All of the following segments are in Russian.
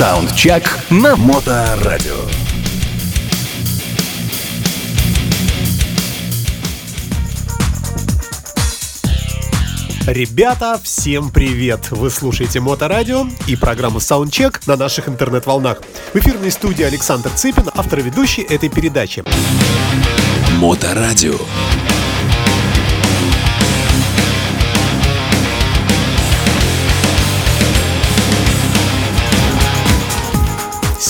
Саундчек на Моторадио. Ребята, всем привет! Вы слушаете Моторадио и программу Soundcheck на наших интернет-волнах. В эфирной студии Александр Цыпин, автор ведущий этой передачи. Моторадио.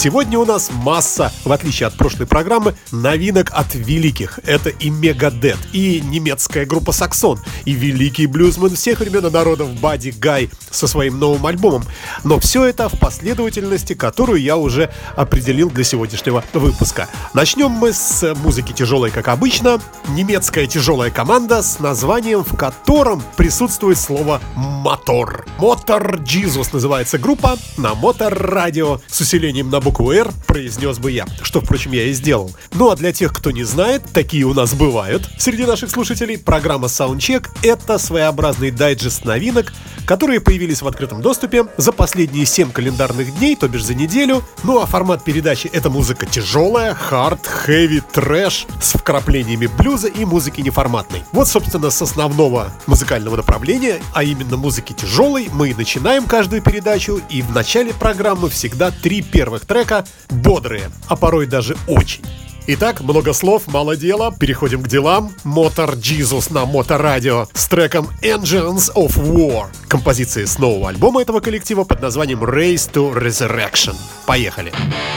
Сегодня у нас масса, в отличие от прошлой программы, новинок от великих. Это и Мегадет, и немецкая группа Саксон, и великий блюзмен всех времен и народов Бадди Гай со своим новым альбомом. Но все это в последовательности, которую я уже определил для сегодняшнего выпуска. Начнем мы с музыки тяжелой, как обычно. Немецкая тяжелая команда с названием, в котором присутствует слово «мотор». «Мотор Jesus» называется группа на Мотор-радио с усилением на букву «Р» произнес бы я, что, впрочем, я и сделал. Ну а для тех, кто не знает, такие у нас бывают среди наших слушателей, программа Soundcheck — это своеобразный дайджест новинок, которые появились в открытом доступе за последние 7 календарных дней, то бишь за неделю. Ну а формат передачи — это музыка тяжелая, хард, хэви, трэш, с вкраплениями блюза и музыки неформатной. Вот, собственно, с основного музыкального направления, а именно музыки тяжелой, мы и начинаем каждую передачу, и в начале программы всегда три первых трека бодрые, а порой даже очень. Итак, много слов, мало дела. Переходим к делам. Мотор Jesus на Моторадио с треком Engines of War. Композиции с нового альбома этого коллектива под названием Race to Resurrection. Поехали. Поехали.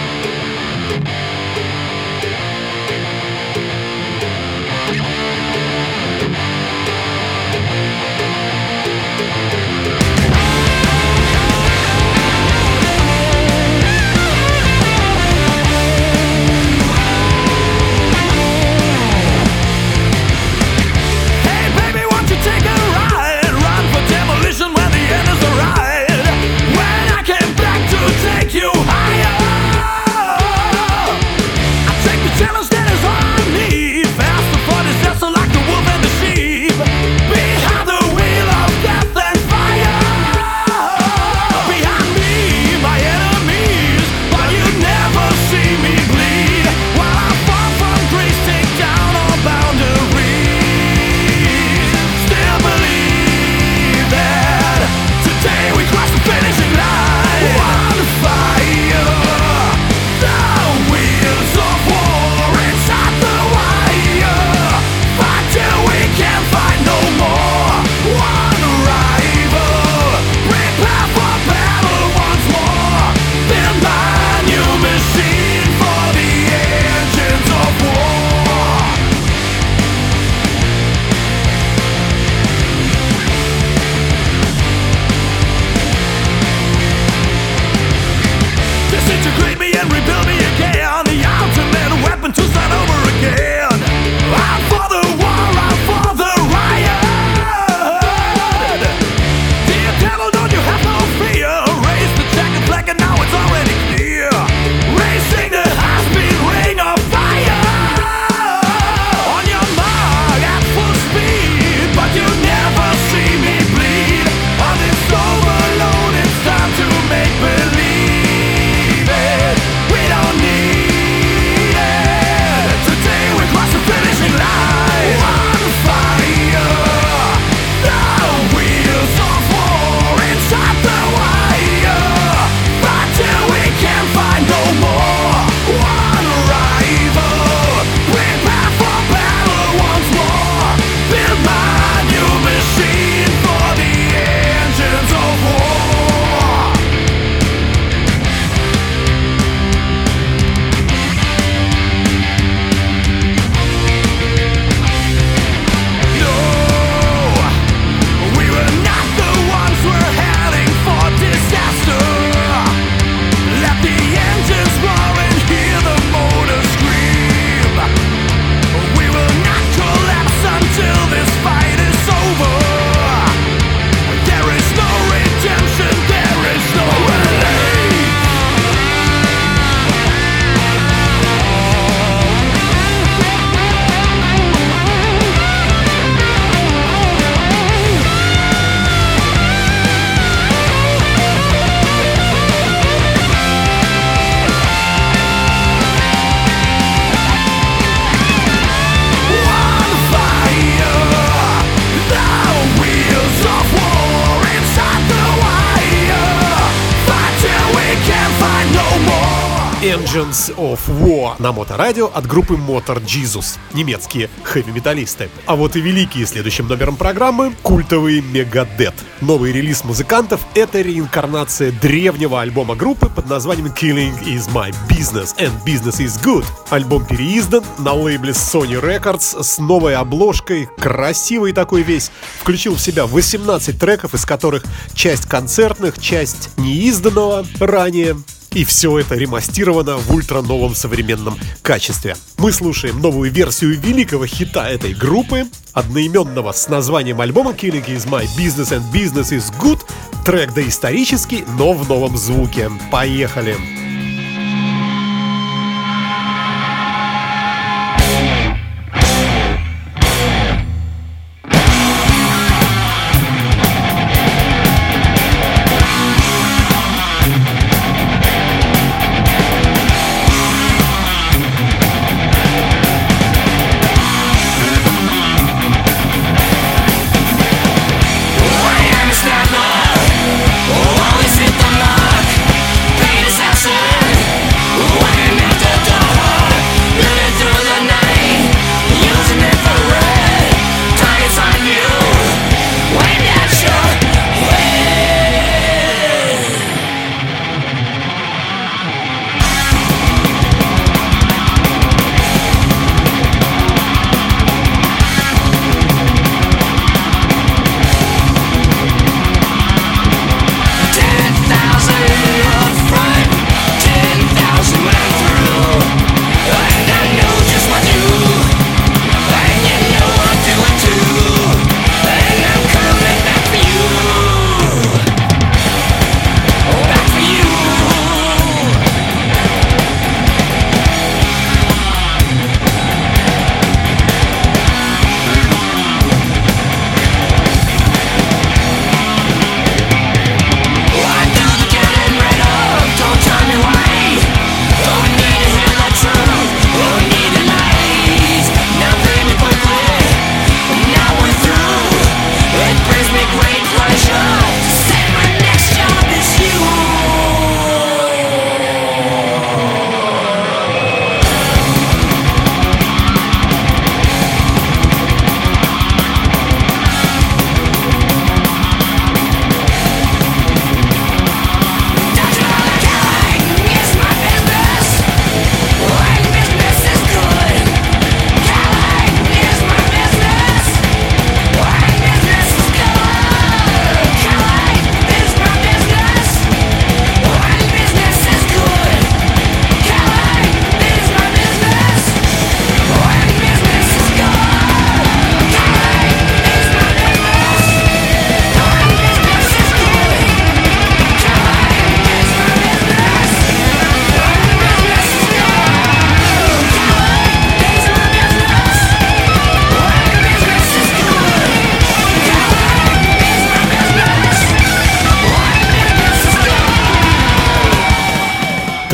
На моторадио от группы Motor Jesus, немецкие хэви-металлисты. А вот и великие следующим номером программы — культовый Megadeth. Новый релиз музыкантов — это реинкарнация древнего альбома группы под названием Killing is my business and business is good. Альбом переиздан на лейбле Sony Records с новой обложкой, красивый такой весь. Включил в себя 18 треков, из которых часть концертных, часть неизданного ранее. И все это ремастировано в ультра новом современном качестве. Мы слушаем новую версию великого хита этой группы, одноименного с названием альбома Killing is my business and business is good. Трек доисторический, но в новом звуке. Поехали! Поехали!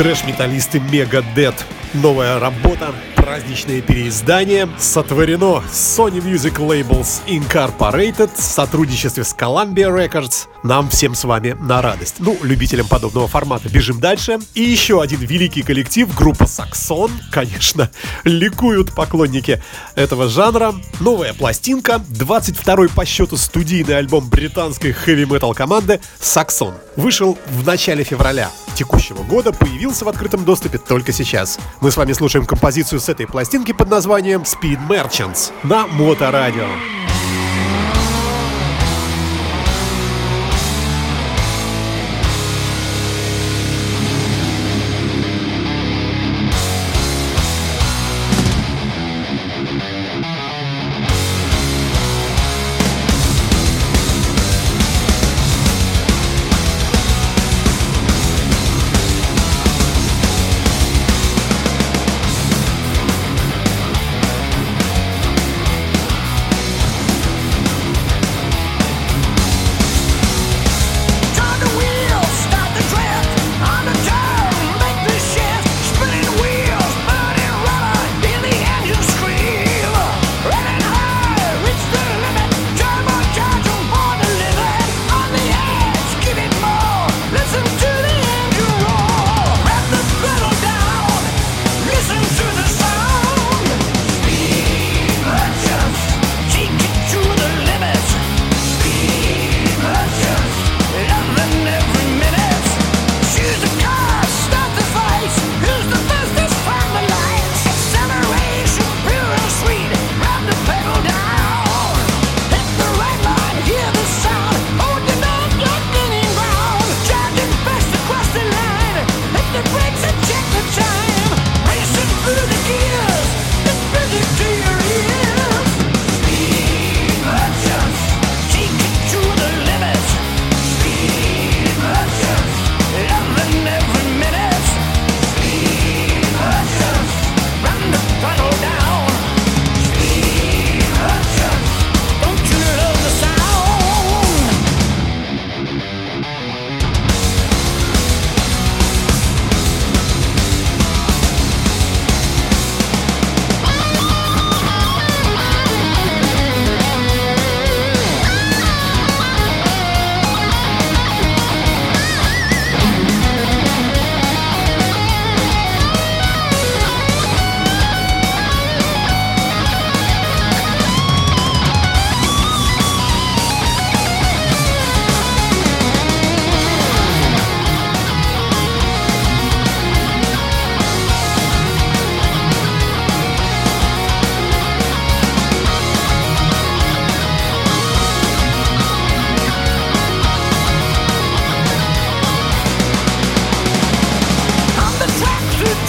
Трэш-металлисты Megadeth. Новая работа праздничное переиздание сотворено Sony Music Labels Incorporated в сотрудничестве с Columbia Records. Нам всем с вами на радость. Ну, любителям подобного формата бежим дальше. И еще один великий коллектив, группа Saxon. Конечно, ликуют поклонники этого жанра. Новая пластинка, 22-й по счету студийный альбом британской хэви-метал команды Saxon. Вышел в начале февраля текущего года, появился в открытом доступе только сейчас. Мы с вами слушаем композицию с этой пластинки под названием Speed Merchants на Моторадио.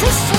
to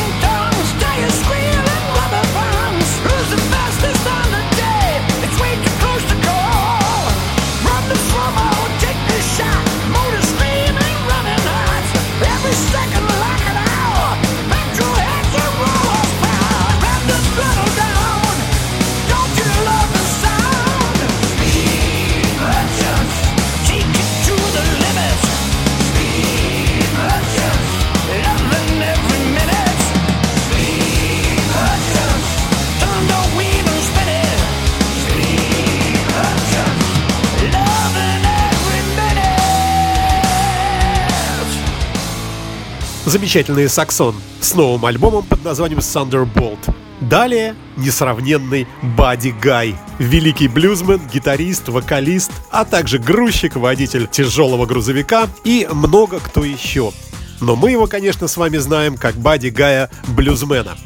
замечательный саксон с новым альбомом под названием Thunderbolt. Далее несравненный Бадди Гай, великий блюзмен, гитарист, вокалист, а также грузчик, водитель тяжелого грузовика и много кто еще. Но мы его, конечно, с вами знаем как Бадди Гая блюзмена.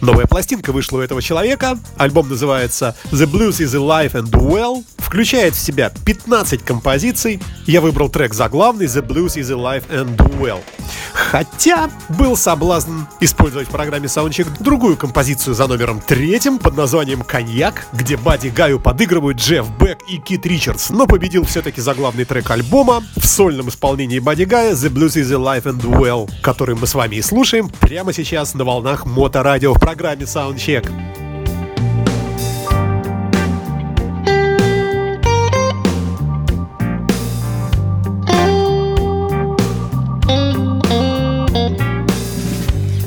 Новая пластинка вышла у этого человека. Альбом называется The Blues is Alive and Well. Включает в себя 15 композиций. Я выбрал трек заглавный The Blues is Alive and Well. Хотя был соблазн использовать в программе Soundcheck другую композицию за номером третьим под названием «Коньяк», где Бадди Гаю подыгрывают Джефф Бек и Кит Ричардс, но победил все-таки заглавный трек альбома в сольном исполнении Бадди Гая «The Blues is Alive and Well», который мы с вами и слушаем прямо сейчас на волнах Моторадио в программе Soundcheck.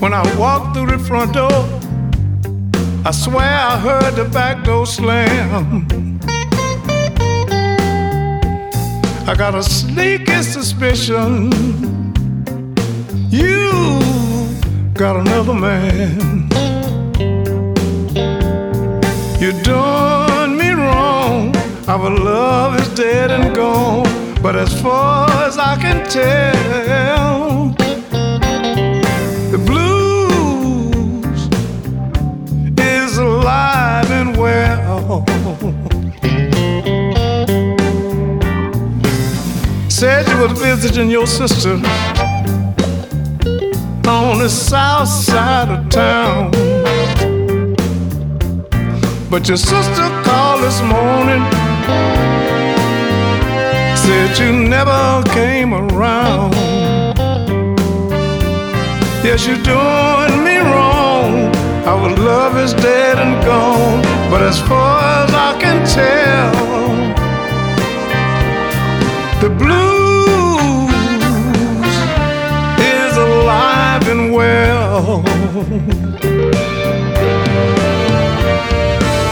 When I walked through the front door, I swear I heard the back door slam. I got a sneaky suspicion you got another man. You done me wrong. Our love is dead and gone. But as far as I can tell, the blues is alive and well. Said you was visiting your sister on the south side of town. But your sister called this morning, said you never came around. Yes, you're doing me wrong. Our love is dead and gone. But as far as I can tell, the blues is alive and well.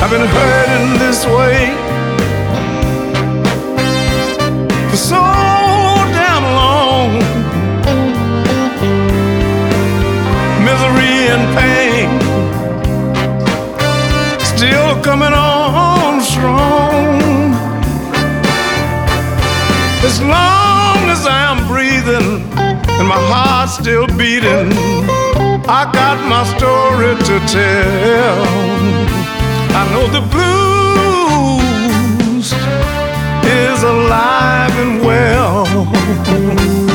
I've been hurting this way for so damn long. Misery and pain still coming on strong. As long as I'm breathing and my heart's still beating, I got my story to tell. I know the blues is alive and well.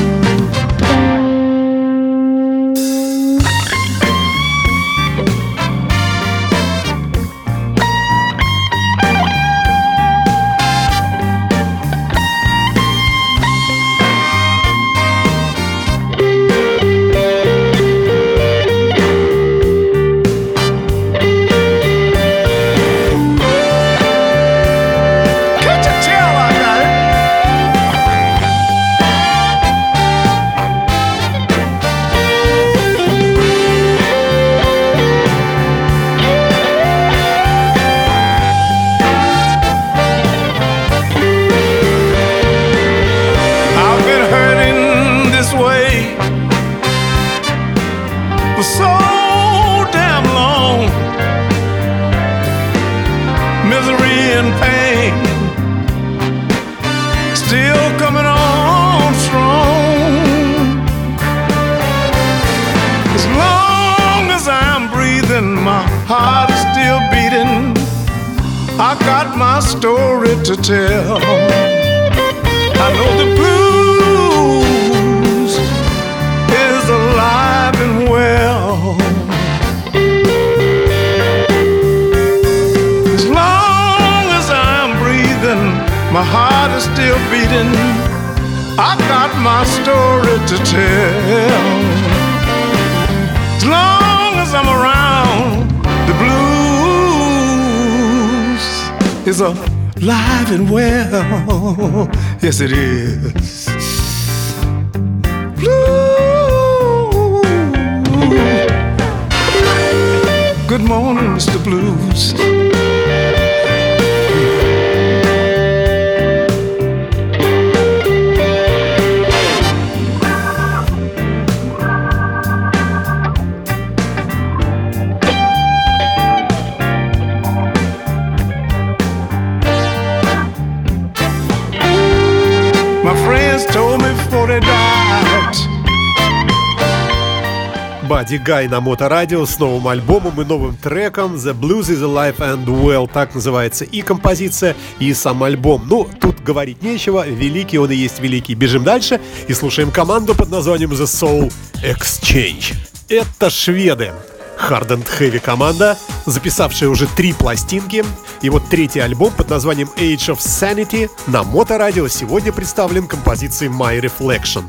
Yes, it is. Бадди Гай на Моторадио с новым альбомом и новым треком The Blues is Alive and Well. Так называется и композиция, и сам альбом. Ну, тут говорить нечего. Великий он и есть великий. Бежим дальше и слушаем команду под названием The Soul Exchange. Это шведы. Hard and Heavy команда, записавшая уже три пластинки. И вот третий альбом под названием Age of Sanity на Моторадио сегодня представлен композицией My Reflection.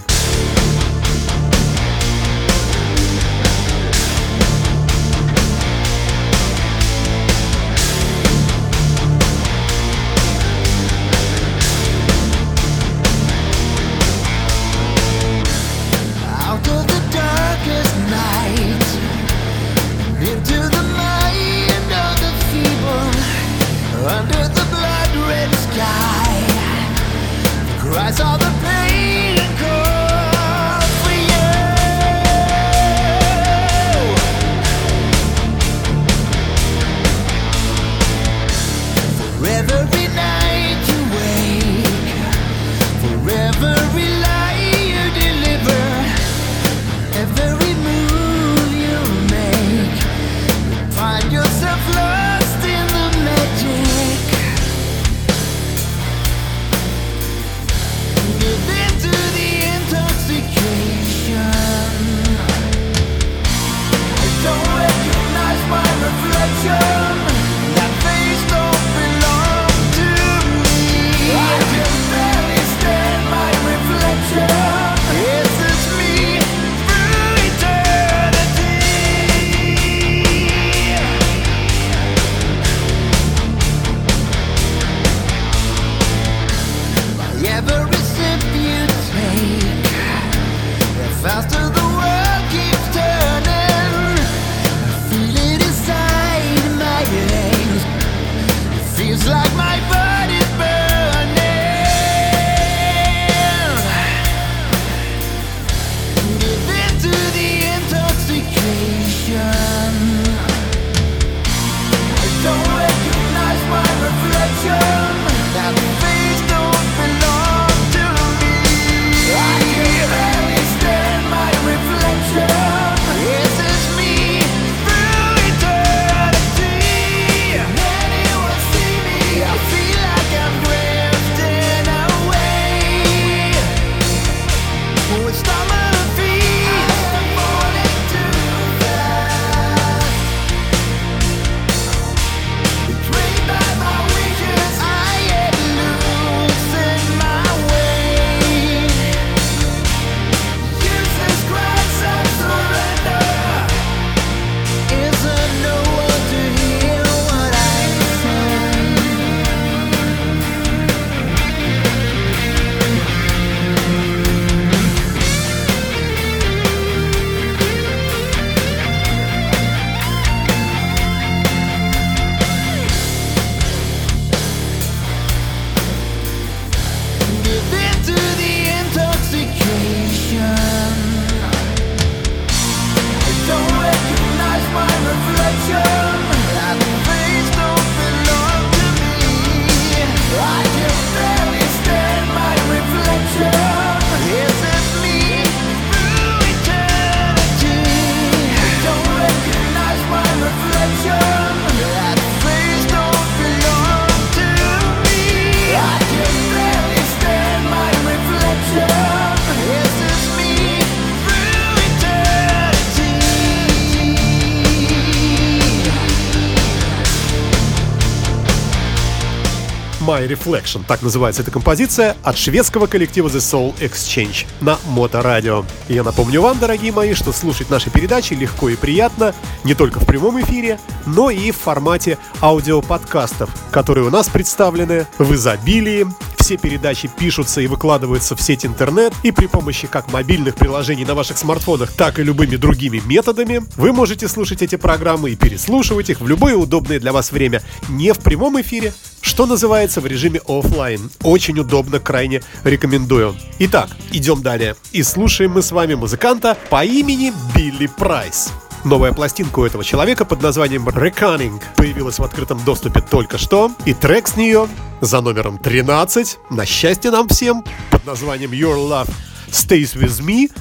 My Reflection, так называется эта композиция, от шведского коллектива The Soul Exchange на Моторадио. И я напомню вам, дорогие мои, что слушать наши передачи легко и приятно не только в прямом эфире, но и в формате аудиоподкастов, которые у нас представлены в изобилии все передачи пишутся и выкладываются в сеть интернет, и при помощи как мобильных приложений на ваших смартфонах, так и любыми другими методами вы можете слушать эти программы и переслушивать их в любое удобное для вас время, не в прямом эфире, что называется в режиме офлайн. Очень удобно, крайне рекомендую. Итак, идем далее. И слушаем мы с вами музыканта по имени Билли Прайс. Новая пластинка у этого человека под названием Reckoning появилась в открытом доступе только что, и трек с нее за номером 13, на счастье нам всем, под названием Your Love, Stays With Me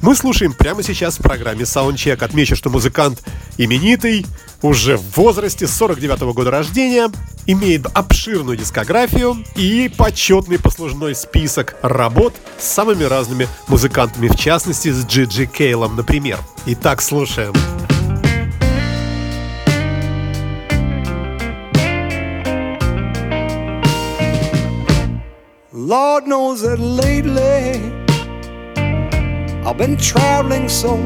мы слушаем прямо сейчас в программе Soundcheck. Отмечу, что музыкант именитый, уже в возрасте 49 -го года рождения, имеет обширную дискографию и почетный послужной список работ с самыми разными музыкантами, в частности с Джиджи Кейлом, например. Итак, слушаем. Lord knows that lately I've been traveling so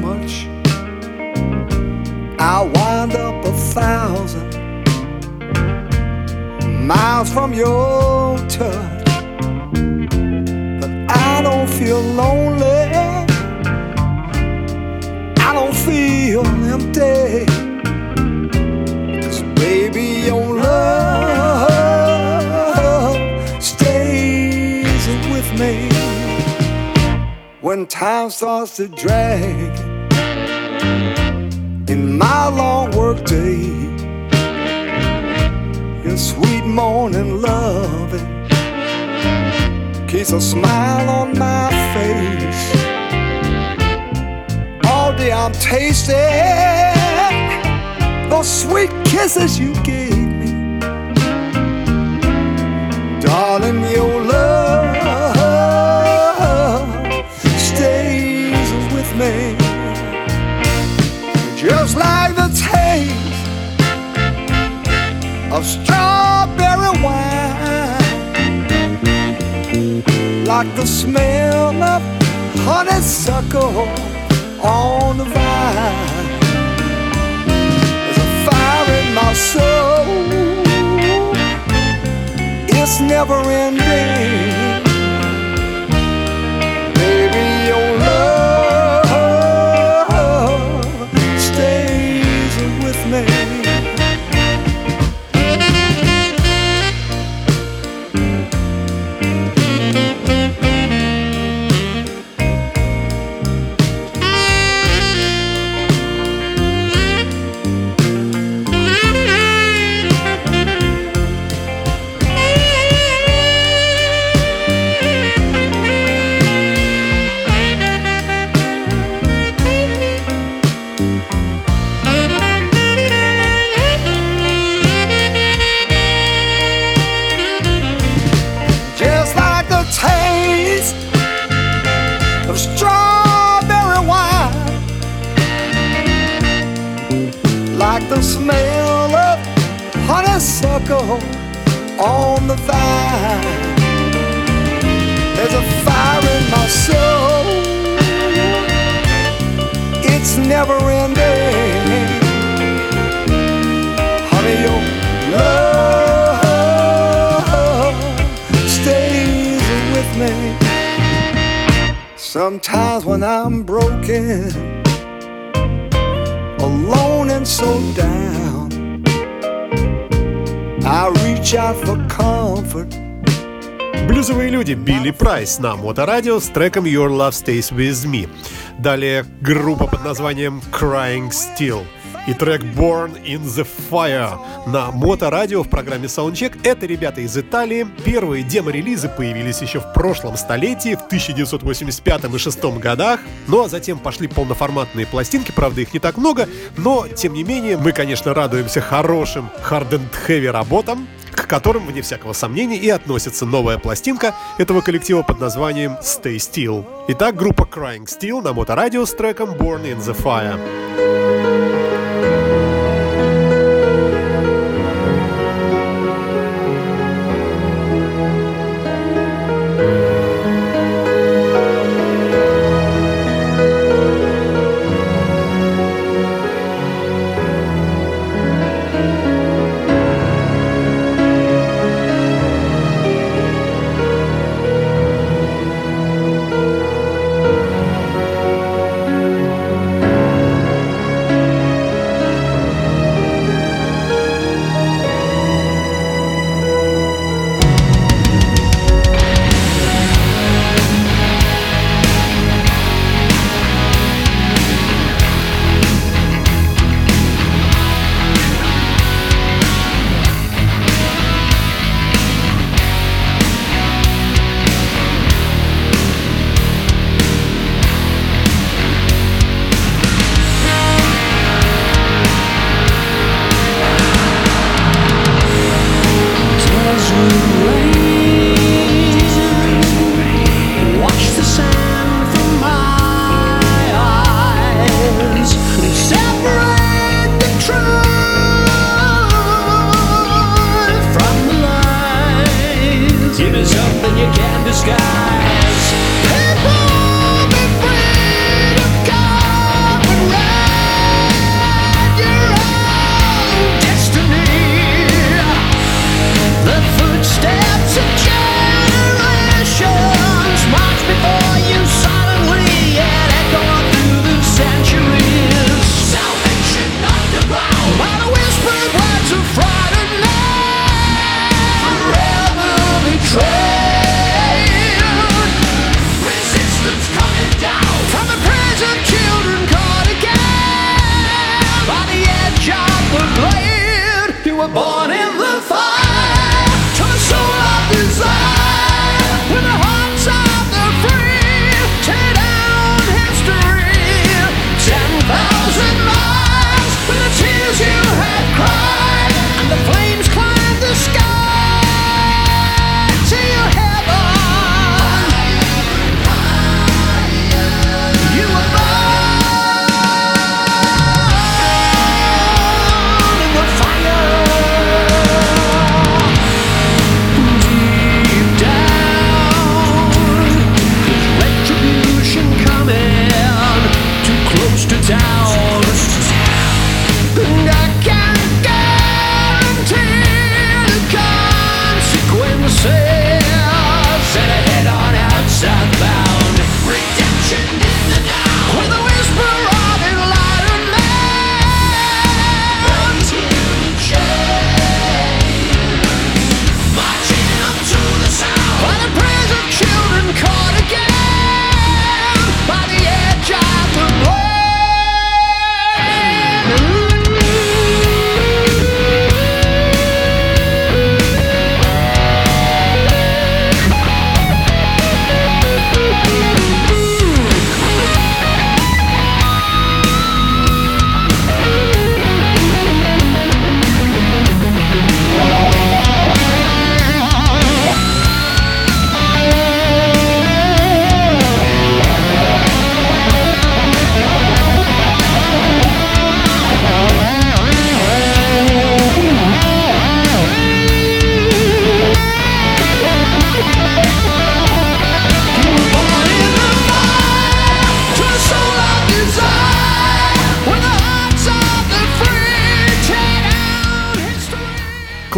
much I wind up a thousand miles from your touch. But I don't feel lonely, I don't feel empty. Baby, your love stays with me when time starts to drag in my long work day. Your sweet morning loving keeps a smile on my face. All day I'm tasting those sweet kisses you gave me, darling. Your love of strawberry wine, like the smell of honeysuckle on the vine. There's a fire in my soul, it's never ending. Sometimes when I'm broken, alone and so down, I reach out for comfort. Блюзовые люди Билли Прайс на Моторадио с треком Your Love Stays With Me. Далее группа под названием Crying Still и трек Born in the Fire на Моторадио в программе Soundcheck. Это ребята из Италии. Первые демо-релизы появились еще в прошлом столетии, в 1985 и 1986 годах. Ну а затем пошли полноформатные пластинки, правда их не так много, но тем не менее мы, конечно, радуемся хорошим hard and heavy работам, к которым, вне всякого сомнения, и относится новая пластинка этого коллектива под названием Stay Still. Итак, группа Crying Still на моторадио с треком Born in the Fire.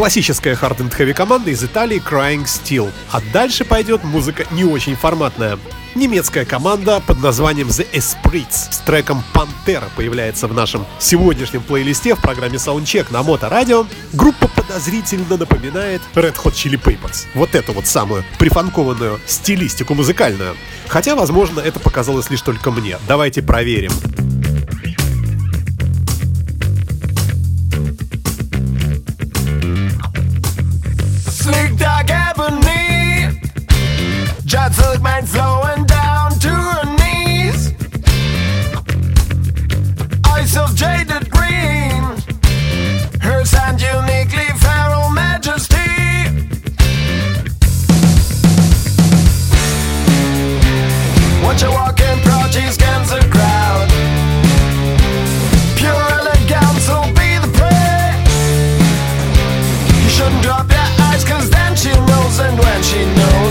Классическая Heavy команда из Италии Crying Steel. А дальше пойдет музыка не очень форматная. Немецкая команда под названием The Esprits с треком Пантера появляется в нашем сегодняшнем плейлисте в программе Soundcheck на Моторадио. Группа подозрительно напоминает Red Hot Chili Peppers. Вот эту вот самую прифанкованную стилистику музыкальную. Хотя, возможно, это показалось лишь только мне. Давайте проверим. Slick jet silk mane flowing down to her knees. Eyes of jaded green, uniquely feral majesty. Watch her proud, she scans the crowd. Pure elegance will be the prey. You shouldn't drop your eyes, cause then she knows, and when she knows,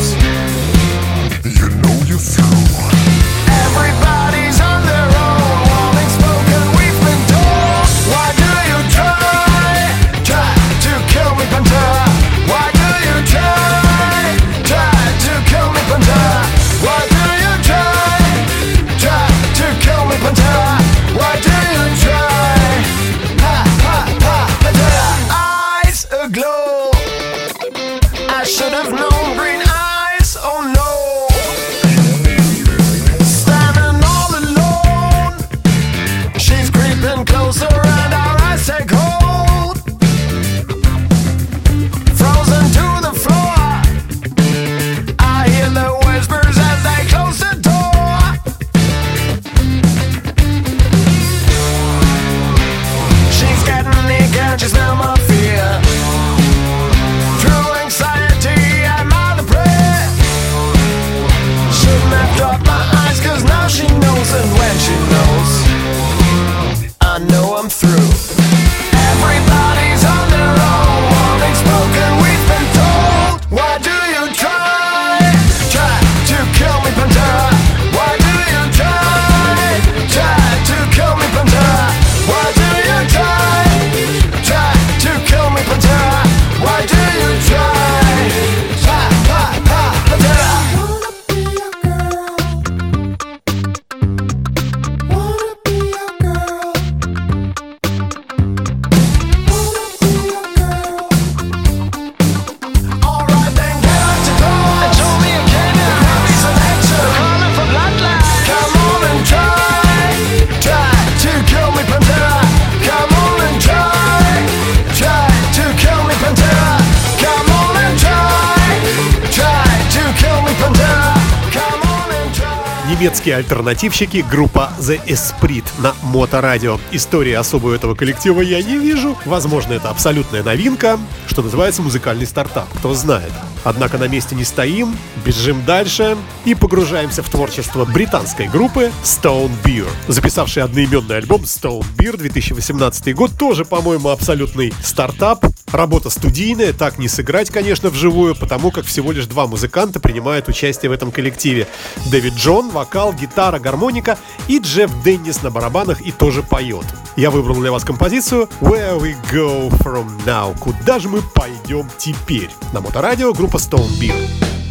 Немецкие альтернативщики, группа The Esprit на Моторадио. Истории особой этого коллектива я не вижу. Возможно, это абсолютная новинка, что называется музыкальный стартап, кто знает. Однако на месте не стоим, бежим дальше и погружаемся в творчество британской группы Stone Beer, записавшей одноименный альбом Stone Beer 2018 год, тоже, по-моему, абсолютный стартап. Работа студийная, так не сыграть, конечно, вживую, потому как всего лишь два музыканта принимают участие в этом коллективе. Дэвид Джон, вокал, гитара, гармоника и Джефф Деннис на барабанах и тоже поет. Я выбрал для вас композицию Where We Go From Now. Куда же мы пойдем теперь? На моторадио группа Stone Beer.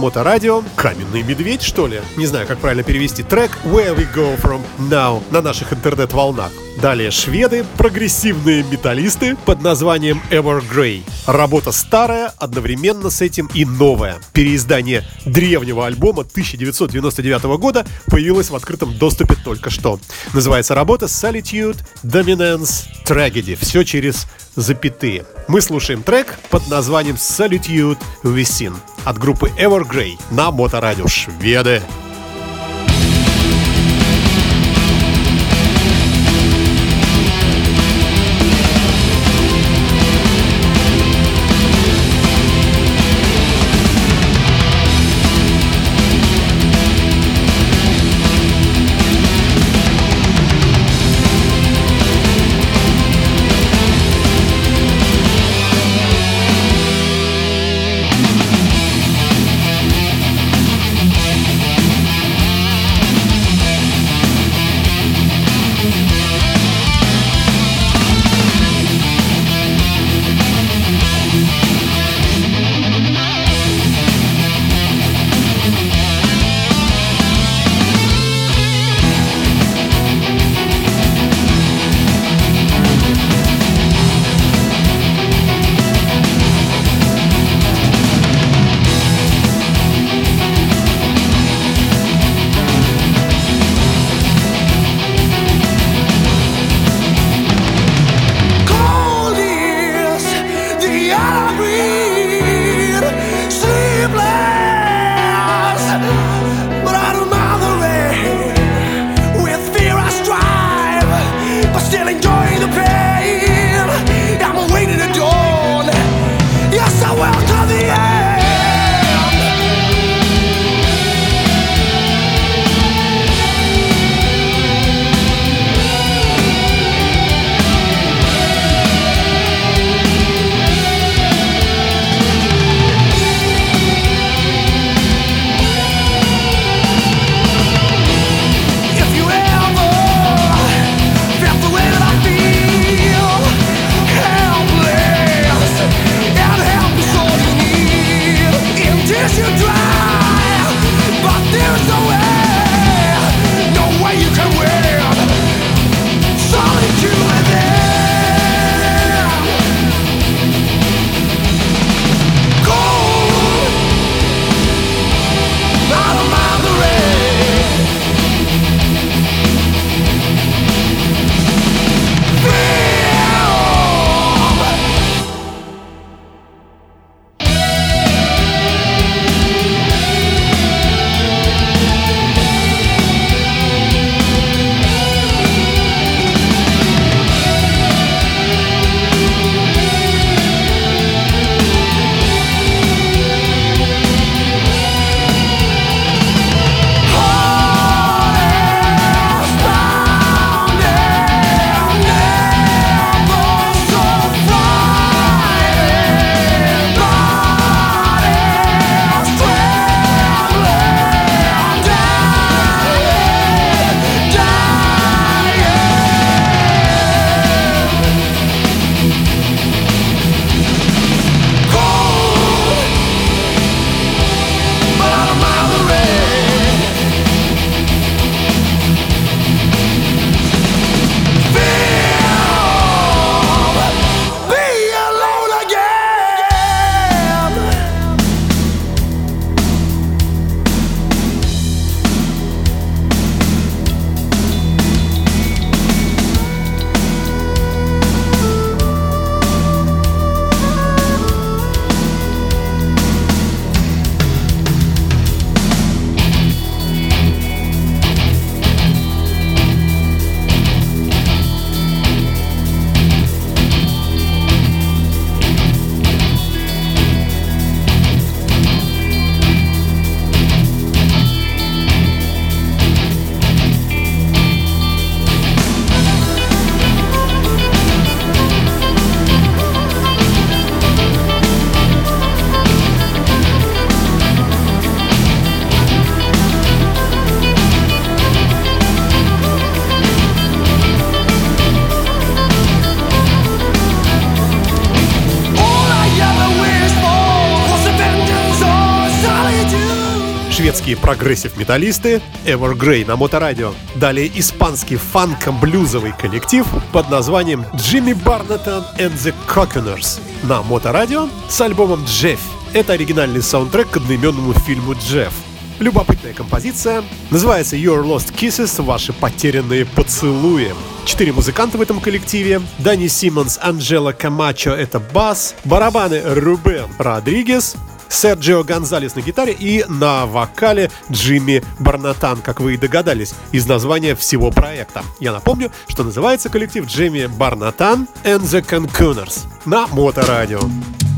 Моторадио. Каменный медведь, что ли? Не знаю, как правильно перевести. Трек Where We Go From Now на наших интернет-волнах. Далее шведы, прогрессивные металлисты под названием Evergrey. Работа старая, одновременно с этим и новая. Переиздание древнего альбома 1999 года появилось в открытом доступе только что. Называется работа Solitude, Dominance, Tragedy. Все через запятые. Мы слушаем трек под названием Solitude Within от группы Evergrey на Моторадио Шведы. Thank немецкие прогрессив-металлисты Evergrey на моторадио. Далее испанский фанко-блюзовый коллектив под названием Jimmy Barnetton and the Coconers на моторадио с альбомом Jeff. Это оригинальный саундтрек к одноименному фильму Джефф. Любопытная композиция. Называется Your Lost Kisses, ваши потерянные поцелуи. Четыре музыканта в этом коллективе. Дани Симмонс, Анджела Камачо — это бас. Барабаны Рубен Родригес. Серджио Гонзалес на гитаре и на вокале Джимми Барнатан, как вы и догадались, из названия всего проекта. Я напомню, что называется коллектив Джимми Барнатан and the Cancuners на Моторадио. Well,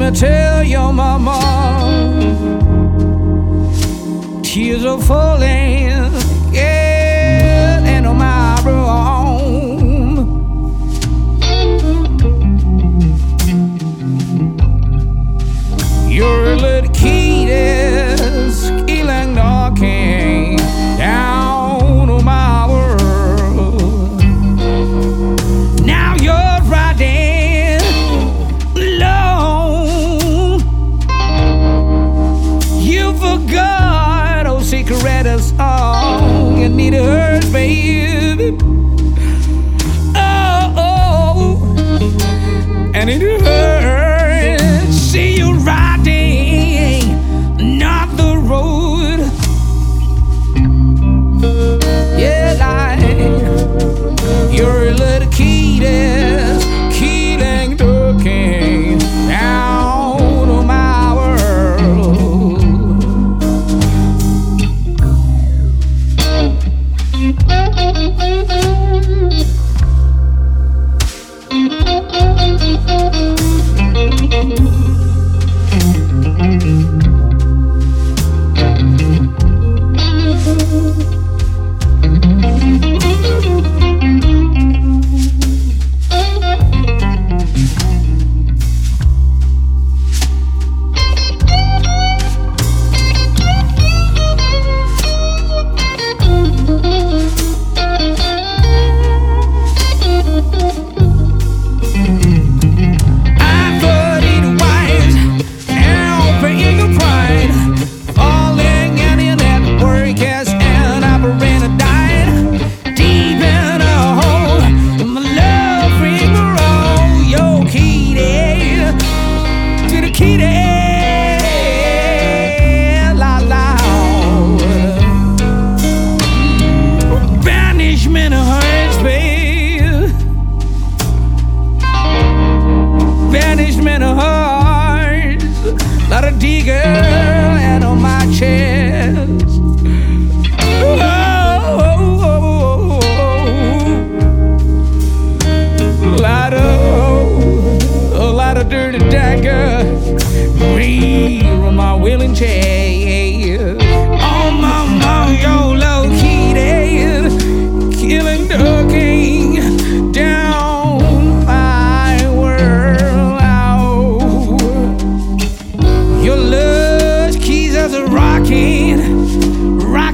me tell your mama, tears are falling,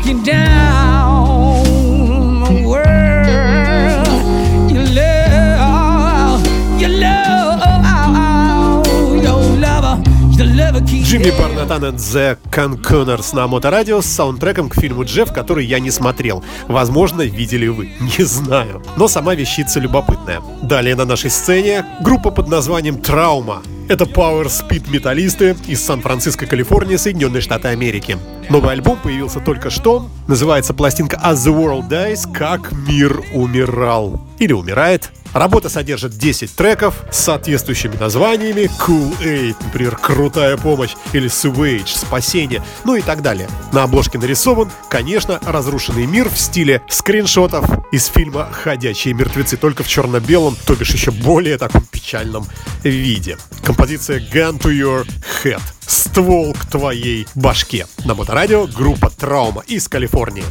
rocking down world. Your love, your love, your lover, your lover keys. Джимми Барнатан and the Cancuners на моторадио с саундтреком к фильму «Джефф», который я не смотрел. Возможно, видели вы, не знаю. Но сама вещица любопытная. Далее на нашей сцене группа под названием «Траума». Это Power Speed металлисты из Сан-Франциско, Калифорния, Соединенные Штаты Америки. Новый альбом появился только что. Называется пластинка As the World Dies, как мир умирал. Или умирает. Работа содержит 10 треков с соответствующими названиями Cool Aid, например, Крутая помощь или Sewage, Спасение, ну и так далее. На обложке нарисован, конечно, разрушенный мир в стиле скриншотов из фильма «Ходячие мертвецы», только в черно-белом, то бишь еще более таком печальном виде. Композиция Gun to Your Head. Ствол к твоей башке. На моторадио группа Траума из Калифорнии.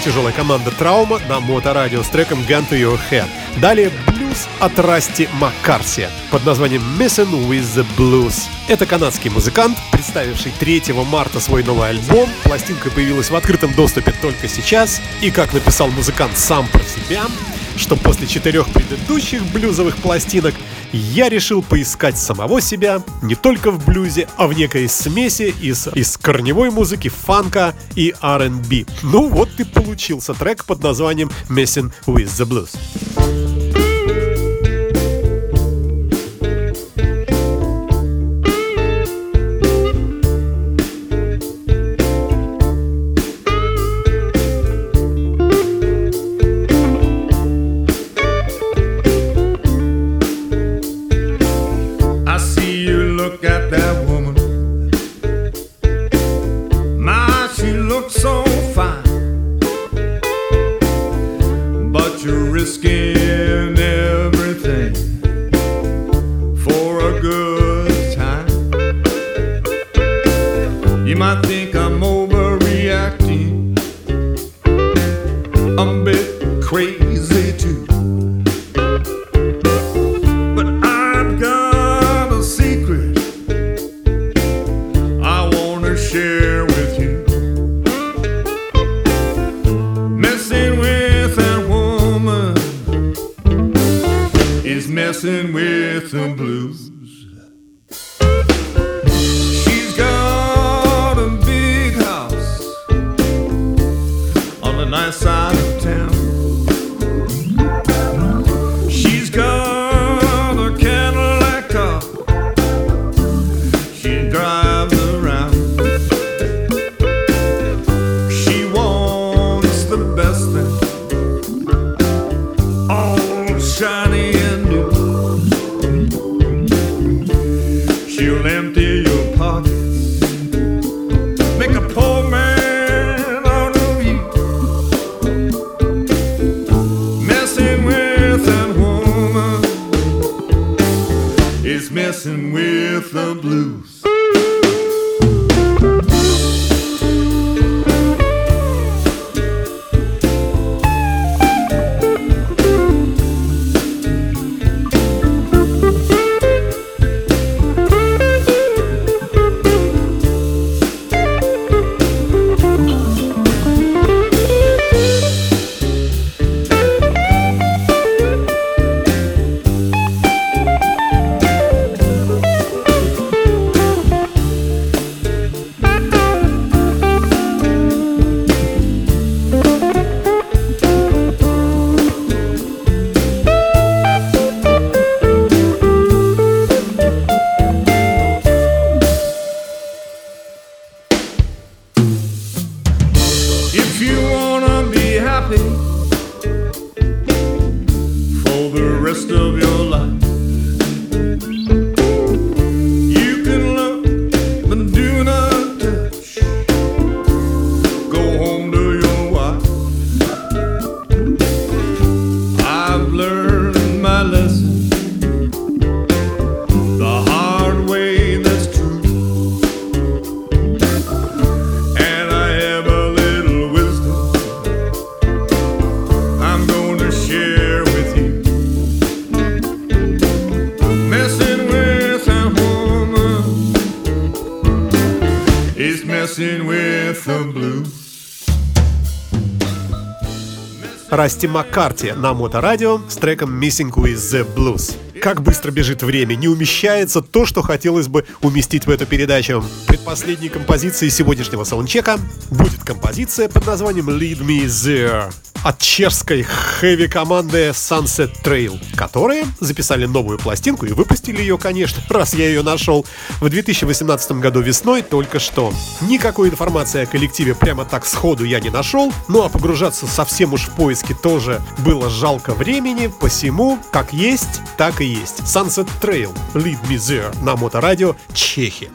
Тяжелая команда Травма на моторадио с треком Gun to Your Head. Далее блюз от Расти Маккарси под названием Messing with the Blues. Это канадский музыкант, представивший 3 марта свой новый альбом. Пластинка появилась в открытом доступе только сейчас. И как написал музыкант сам про себя, что после четырех предыдущих блюзовых пластинок я решил поискать самого себя не только в блюзе, а в некой смеси из, из корневой музыки, фанка и R&B. Ну вот и получился трек под названием Messing with the Blues. Расти Маккарти на моторадио с треком Missing with the Blues. Как быстро бежит время, не умещается то, что хотелось бы уместить в эту передачу. Предпоследней композицией сегодняшнего саундчека будет композиция под названием Lead Me There от чешской хэви-команды Sunset Trail, которые записали новую пластинку и выпустили ее, конечно, раз я ее нашел, в 2018 году весной только что. Никакой информации о коллективе прямо так сходу я не нашел, ну а погружаться совсем уж в поиски тоже было жалко времени, посему, как есть, так и есть. Sunset Trail, Lead Me There на моторадио Чехи.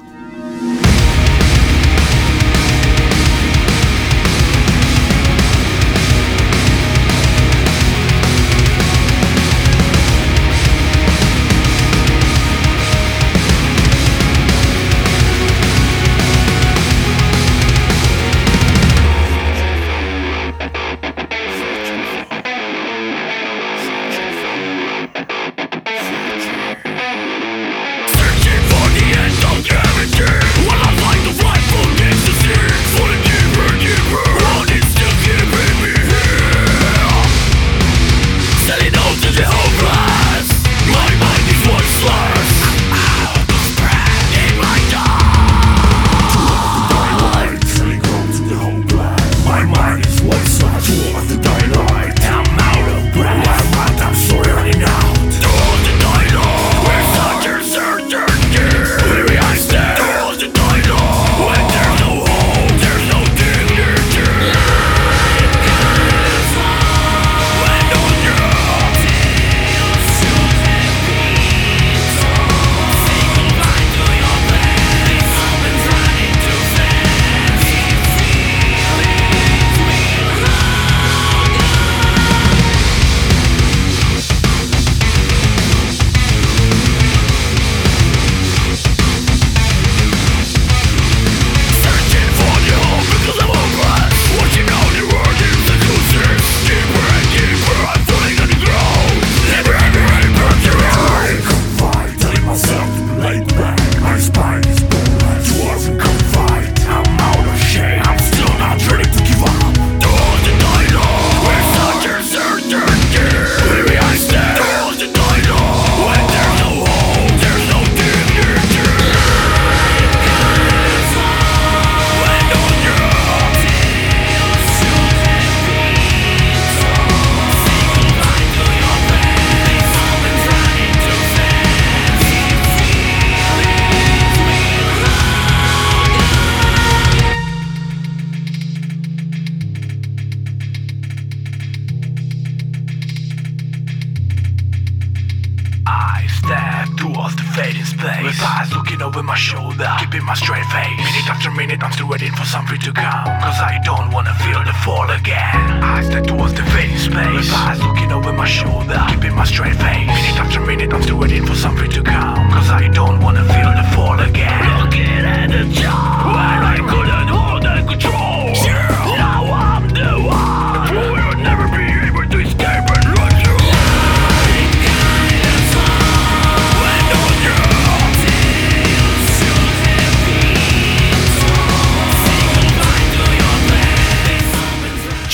After a minute, I'm still waiting for something to come. Cause I don't wanna feel the fall again. Eyes that towards the fading space. With eyes looking over my shoulder, keeping my straight face. Minute after minute, I'm still waiting for something to come. Cause I don't wanna feel the fall again. Looking at the time when I couldn't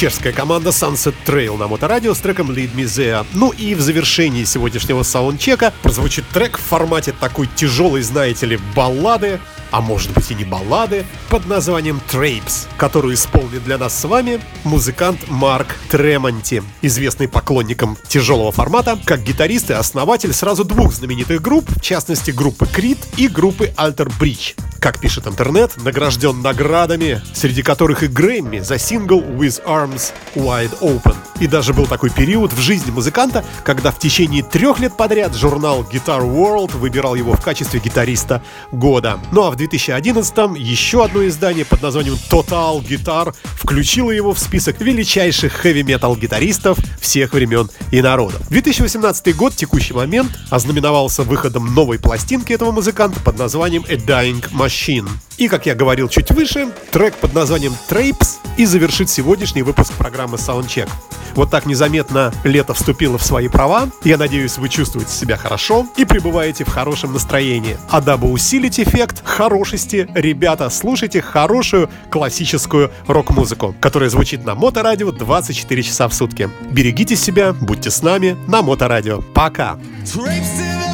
Чешская команда Sunset Trail на моторадио с треком Lead Me There. Ну и в завершении сегодняшнего саундчека прозвучит трек в формате такой тяжелой, знаете ли, баллады, а может быть и не баллады, под названием Trapes, которую исполнит для нас с вами музыкант Марк Тремонти, известный поклонникам тяжелого формата, как гитарист и основатель сразу двух знаменитых групп, в частности группы Creed и группы Alter Bridge. Как пишет интернет, награжден наградами, среди которых и Грэмми за сингл With Arms Wide Open. И даже был такой период в жизни музыканта, когда в течение трех лет подряд журнал Guitar World выбирал его в качестве гитариста года. Ну а в 2011-м еще одно издание под названием Total Guitar включило его в список величайших хэви-метал гитаристов всех времен и народов. 2018 год, текущий момент, ознаменовался выходом новой пластинки этого музыканта под названием A Dying Machine. И, как я говорил чуть выше, трек под названием Trapes и завершит сегодняшний выпуск программы Soundcheck. Вот так незаметно лето вступило в свои права. Я надеюсь, вы чувствуете себя хорошо и пребываете в хорошем настроении. А дабы усилить эффект хорошести, ребята, слушайте хорошую классическую рок-музыку, которая звучит на Моторадио 24 часа в сутки. Берегите себя, будьте с нами на Моторадио. Пока! Drapes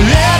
Let